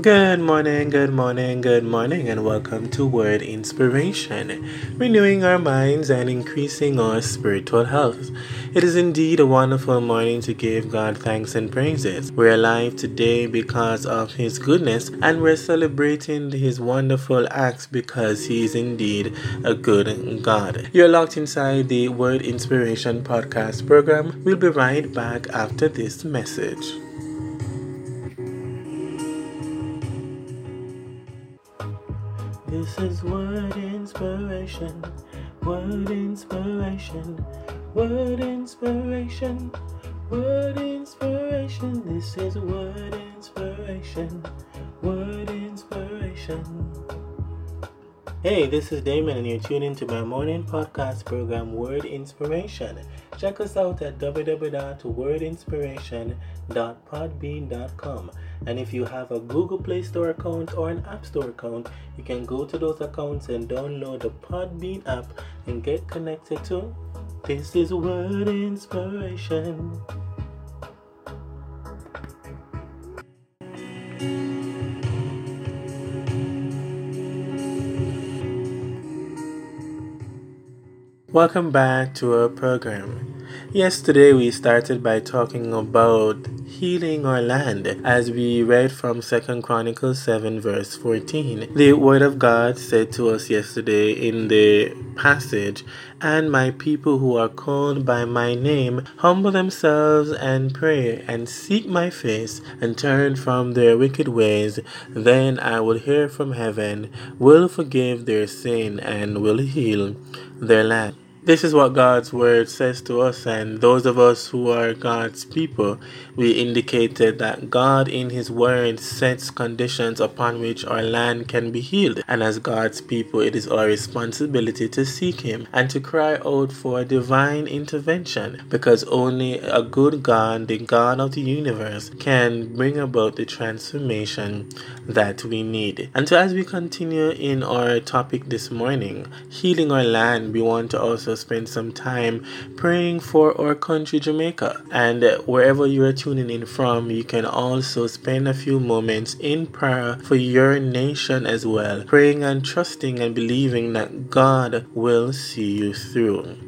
Good morning, good morning, good morning, and welcome to Word Inspiration, renewing our minds and increasing our spiritual health. It is indeed a wonderful morning to give God thanks and praises. We're alive today because of His goodness, and we're celebrating His wonderful acts because He is indeed a good God. You're locked inside the Word Inspiration podcast program. We'll be right back after this message. This is word inspiration, word inspiration, word inspiration, word inspiration. This is word inspiration, word inspiration. Hey, this is Damon, and you're tuning to my morning podcast program, Word Inspiration. Check us out at www.wordinspiration.podbean.com. And if you have a Google Play Store account or an App Store account, you can go to those accounts and download the Podbean app and get connected to This is Word Inspiration. Welcome back to our program. Yesterday we started by talking about healing our land as we read from 2 Chronicles 7 verse 14. The word of God said to us yesterday in the passage, and my people who are called by my name humble themselves and pray and seek my face and turn from their wicked ways, then I will hear from heaven, will forgive their sin and will heal their land. This is what God's word says to us, and those of us who are God's people, we indicated that God in His word sets conditions upon which our land can be healed. And as God's people, it is our responsibility to seek Him and to cry out for divine intervention because only a good God, the God of the universe, can bring about the transformation that we need. And so, as we continue in our topic this morning, healing our land, we want to also spend some time praying for our country, Jamaica. And wherever you are tuning in from, you can also spend a few moments in prayer for your nation as well, praying and trusting and believing that God will see you through.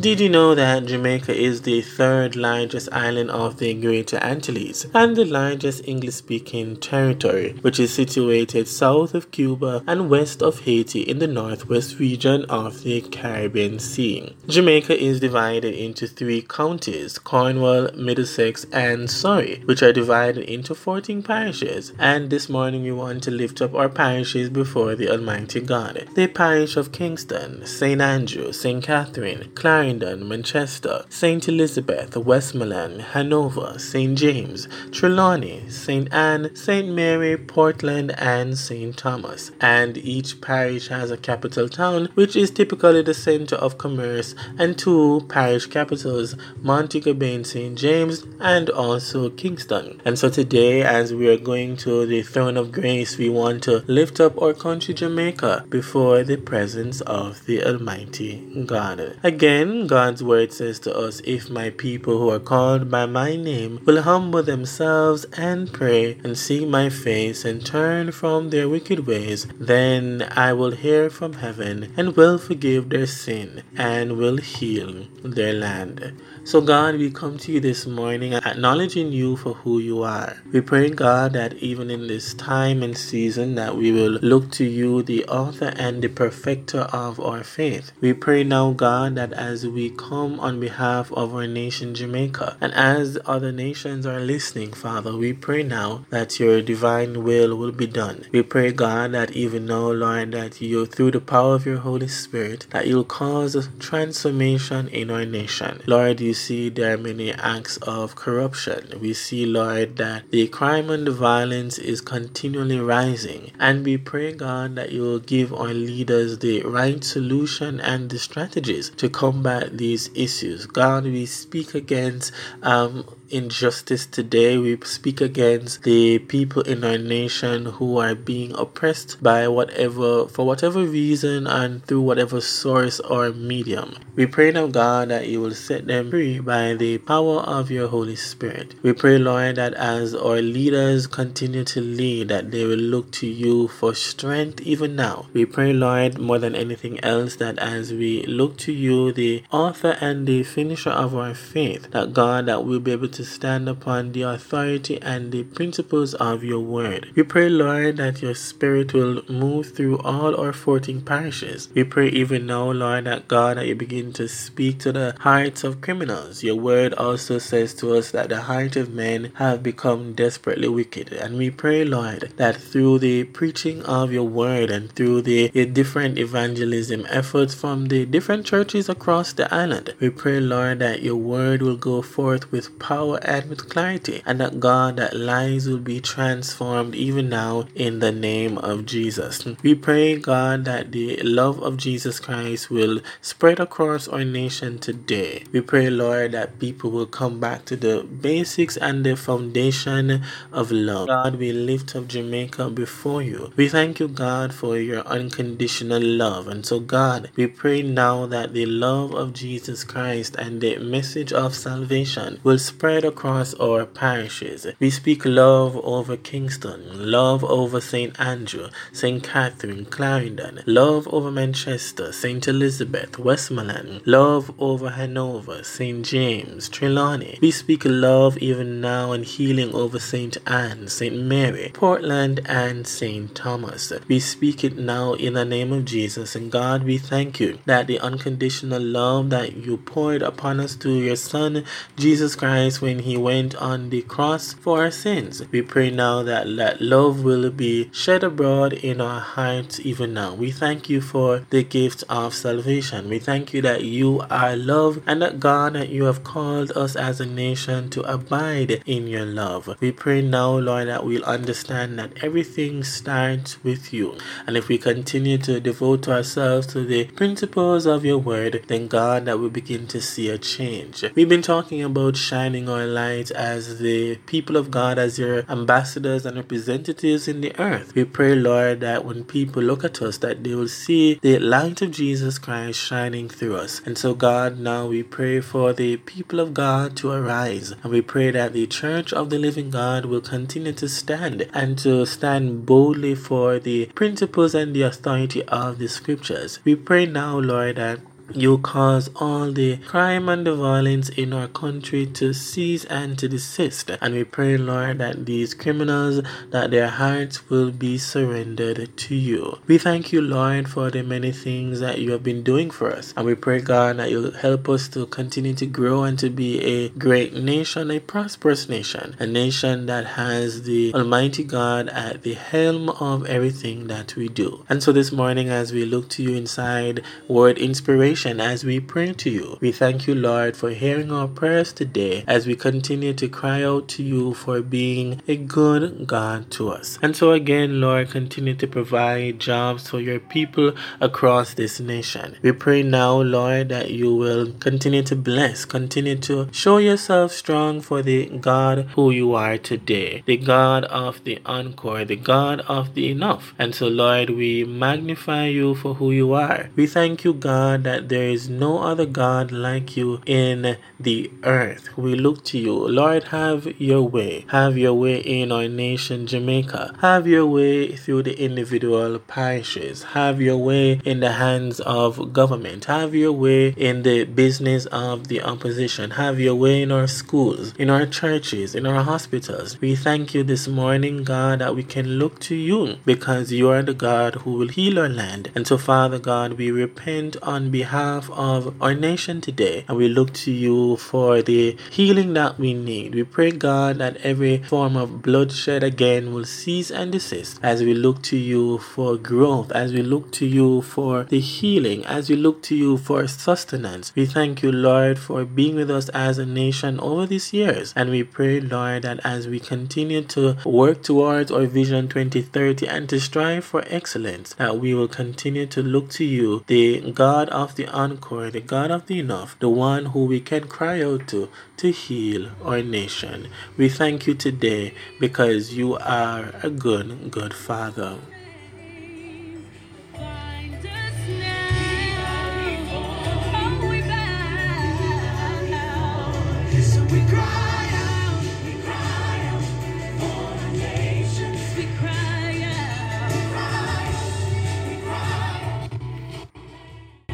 Did you know that Jamaica is the third largest island of the Greater Antilles and the largest English speaking territory, which is situated south of Cuba and west of Haiti in the northwest region of the Caribbean Sea? Jamaica is divided into three counties Cornwall, Middlesex, and Surrey, which are divided into 14 parishes. And this morning we want to lift up our parishes before the Almighty God. The parish of Kingston, St. Andrew, St. Catherine, Clarendon, Clarendon, Manchester, St. Elizabeth, Westmoreland, Hanover, St. James, Trelawny, St. Ann, St. Mary, Portland, and St. Thomas. And each parish has a capital town, which is typically the center of commerce, and two parish capitals, Montego Bay and St. James, and also Kingston. And so today, as we are going to the throne of grace, we want to lift up our country, Jamaica, before the presence of the Almighty God. Again, God's word says to us, If my people who are called by my name will humble themselves and pray and seek my face and turn from their wicked ways, then I will hear from heaven and will forgive their sin and will heal their land. So, God, we come to you this morning acknowledging you for who you are. We pray, God, that even in this time and season that we will look to you, the author and the perfecter of our faith. We pray now, God, that as we come on behalf of our nation, Jamaica. And as other nations are listening, Father, we pray now that your divine will will be done. We pray, God, that even now, Lord, that you, through the power of your Holy Spirit, that you'll cause a transformation in our nation. Lord, you see there are many acts of corruption. We see, Lord, that the crime and the violence is continually rising. And we pray, God, that you will give our leaders the right solution and the strategies to combat these issues. God, we speak against um, injustice today. We speak against the people in our nation who are being oppressed by whatever, for whatever reason and through whatever source or medium. We pray now, God, that you will set them free by the power of your Holy Spirit. We pray, Lord, that as our leaders continue to lead, that they will look to you for strength even now. We pray, Lord, more than anything else, that as we look to you, the author and the finisher of our faith, that God, that we'll be able to stand upon the authority and the principles of your word. We pray, Lord, that your spirit will move through all our 14 parishes. We pray even now, Lord, that God, that you begin to speak to the hearts of criminals. Your word also says to us that the heart of men have become desperately wicked. And we pray, Lord, that through the preaching of your word and through the, the different evangelism efforts from the different churches across the island, we pray, Lord, that your word will go forth with power and with clarity, and that God, that lives will be transformed even now in the name of Jesus. We pray, God, that the love of Jesus Christ will spread across our nation today. We pray, Lord, that people will come back to the basics and the foundation of love. God, we lift up Jamaica before you. We thank you, God, for your unconditional love. And so, God, we pray now that the love of Jesus Christ and the message of salvation will spread across our parishes. We speak love over Kingston, love over St. Andrew, St. Catherine, Clarendon, love over Manchester, St. Elizabeth, Westmoreland, love over Hanover, St. James, Trelawny. We speak love even now and healing over St. Ann, St. Mary, Portland, and St. Thomas. We speak it now in the name of Jesus. And God, we thank you that the unconditional love that you poured upon us through your Son, Jesus Christ, when he went on the cross for our sins. We pray now that that love will be shed abroad in our hearts even now. We thank you for the gift of salvation. We thank you that you are love and that God that you have called us as a nation to abide in your love. We pray now, Lord, that we'll understand that everything starts with you. And if we continue to devote ourselves to the principles of your word, then God, that we begin to see a change. We've been talking about shining light as the people of God, as your ambassadors and representatives in the earth. We pray, Lord, that when people look at us, that they will see the light of Jesus Christ shining through us. And so, God, now we pray for the people of God to arise. And we pray that the church of the living God will continue to stand and to stand boldly for the principles and the authority of the scriptures. We pray now, Lord, that you cause all the crime and the violence in our country to cease and to desist. And we pray, Lord, that these criminals, that their hearts will be surrendered to you. We thank you, Lord, for the many things that you have been doing for us. And we pray, God, that you'll help us to continue to grow and to be a great nation, a prosperous nation, a nation that has the Almighty God at the helm of everything that we do. And so this morning, as we look to you inside Word Inspiration, as we pray to you. We thank you, Lord, for hearing our prayers today as we continue to cry out to you for being a good God to us. And so, again, Lord, continue to provide jobs for your people across this nation. We pray now, Lord, that you will continue to bless, continue to show yourself strong for the God who you are today, the God of the encore, the God of the enough. And so, Lord, we magnify you for who you are. We thank you, God, that there is no other God like you in the earth. We look to you. Lord, have your way. Have your way in our nation, Jamaica. Have your way through the individual parishes. Have your way in the hands of government. Have your way in the business of the opposition. Have your way in our schools, in our churches, in our hospitals. We thank you this morning, God, that we can look to you because you are the God who will heal our land. And so, Father God, we repent on behalf behalf of our nation today. And we look to you for the healing that we need. We pray, God, that every form of bloodshed again will cease and desist as we look to you for growth, as we look to you for the healing, as we look to you for sustenance. We thank you, Lord, for being with us as a nation over these years. And we pray, Lord, that as we continue to work towards our Vision 2030 and to strive for excellence, that we will continue to look to you, the God of the the encore, the God of the enough, the one who we can cry out to to heal our nation. We thank you today because you are a good, good Father.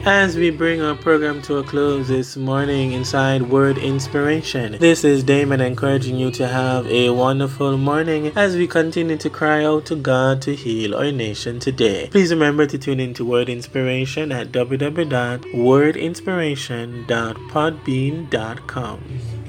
As we bring our program to a close this morning inside Word Inspiration, this is Damon encouraging you to have a wonderful morning as we continue to cry out to God to heal our nation today. Please remember to tune into Word Inspiration at www.wordinspiration.podbean.com.